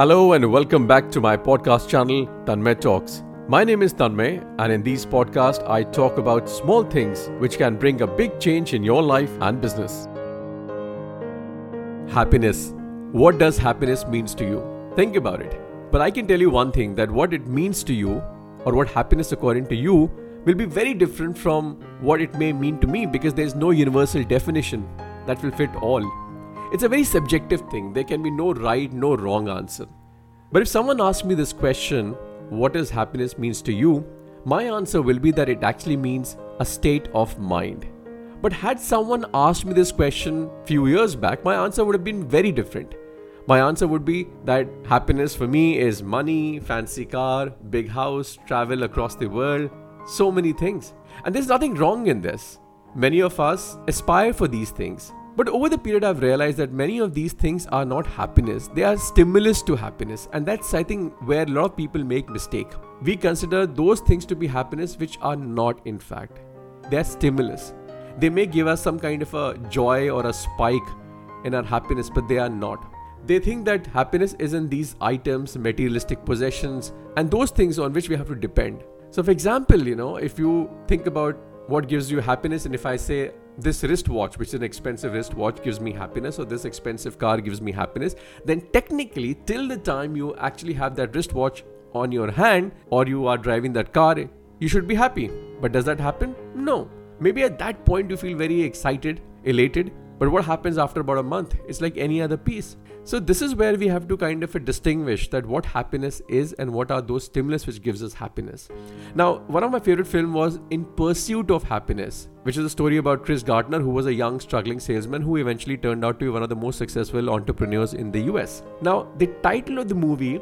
Hello and welcome back to my podcast channel, Tanmay Talks. My name is Tanmay, and in these podcasts, I talk about small things which can bring a big change in your life and business. Happiness. What does happiness means to you? Think about it. But I can tell you one thing that what it means to you, or what happiness according to you, will be very different from what it may mean to me because there is no universal definition that will fit all. It's a very subjective thing. There can be no right, no wrong answer. But if someone asks me this question, what does happiness means to you? My answer will be that it actually means a state of mind. But had someone asked me this question few years back, my answer would have been very different. My answer would be that happiness for me is money, fancy car, big house, travel across the world, so many things. And there's nothing wrong in this. Many of us aspire for these things. But over the period, I've realized that many of these things are not happiness. They are stimulus to happiness. And that's, I think, where a lot of people make mistake. We consider those things to be happiness, which are not, in fact. They are stimulus. They may give us some kind of a joy or a spike in our happiness, but they are not. They think that happiness is in these items, materialistic possessions, and those things on which we have to depend. So, for example, you know, if you think about what gives you happiness, and if I say this wristwatch, which is an expensive wristwatch, gives me happiness, or this expensive car gives me happiness, then technically, till the time you actually have that wristwatch on your hand or you are driving that car, you should be happy. But does that happen? No. Maybe at that point you feel very excited, elated, but what happens after about a month? It's like any other piece. So this is where we have to kind of distinguish that what happiness is and what are those stimulus which gives us happiness. Now, one of my favorite film was In Pursuit of Happiness, which is a story about Chris Gardner, who was a young struggling salesman who eventually turned out to be one of the most successful entrepreneurs in the US. Now, the title of the movie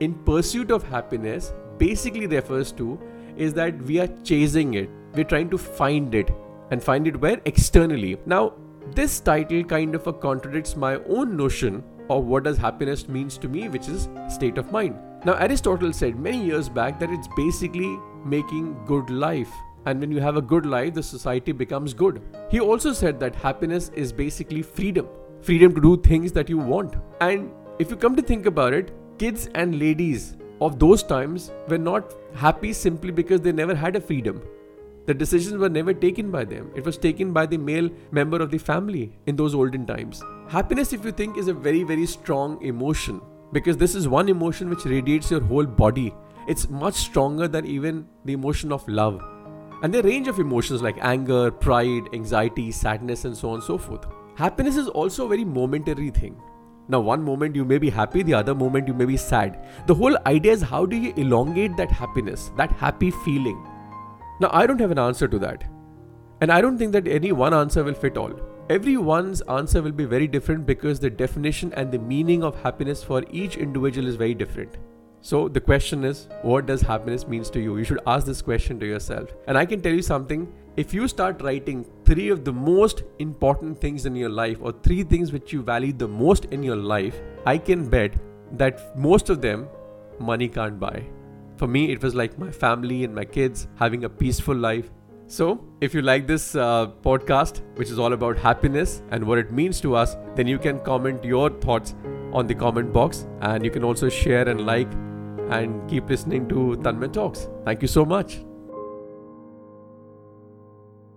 In Pursuit of Happiness basically refers to is that we are chasing it. We're trying to find it and find it where externally. Now, this title kind of contradicts my own notion of what does happiness means to me which is state of mind. Now aristotle said many years back that it's basically making good life. And when you have a good life the society becomes good. He also said that happiness is basically freedom. Freedom to do things that you want. And if you come to think about it kids and ladies of those times were not happy simply because they never had a freedom the decisions were never taken by them, it was taken by the male member of the family in those olden times. Happiness, if you think, is a very, very strong emotion because this is one emotion which radiates your whole body. It's much stronger than even the emotion of love. And the range of emotions like anger, pride, anxiety, sadness, and so on and so forth. Happiness is also a very momentary thing. Now, one moment you may be happy, the other moment you may be sad. The whole idea is how do you elongate that happiness, that happy feeling? Now, I don't have an answer to that. And I don't think that any one answer will fit all. Everyone's answer will be very different because the definition and the meaning of happiness for each individual is very different. So the question is, what does happiness means to you? You should ask this question to yourself. And I can tell you something, if you start writing three of the most important things in your life or three things which you value the most in your life, I can bet that most of them money can't buy. For me, it was like my family and my kids having a peaceful life. So, if you like this uh, podcast, which is all about happiness and what it means to us, then you can comment your thoughts on the comment box and you can also share and like and keep listening to Tanmay Talks. Thank you so much.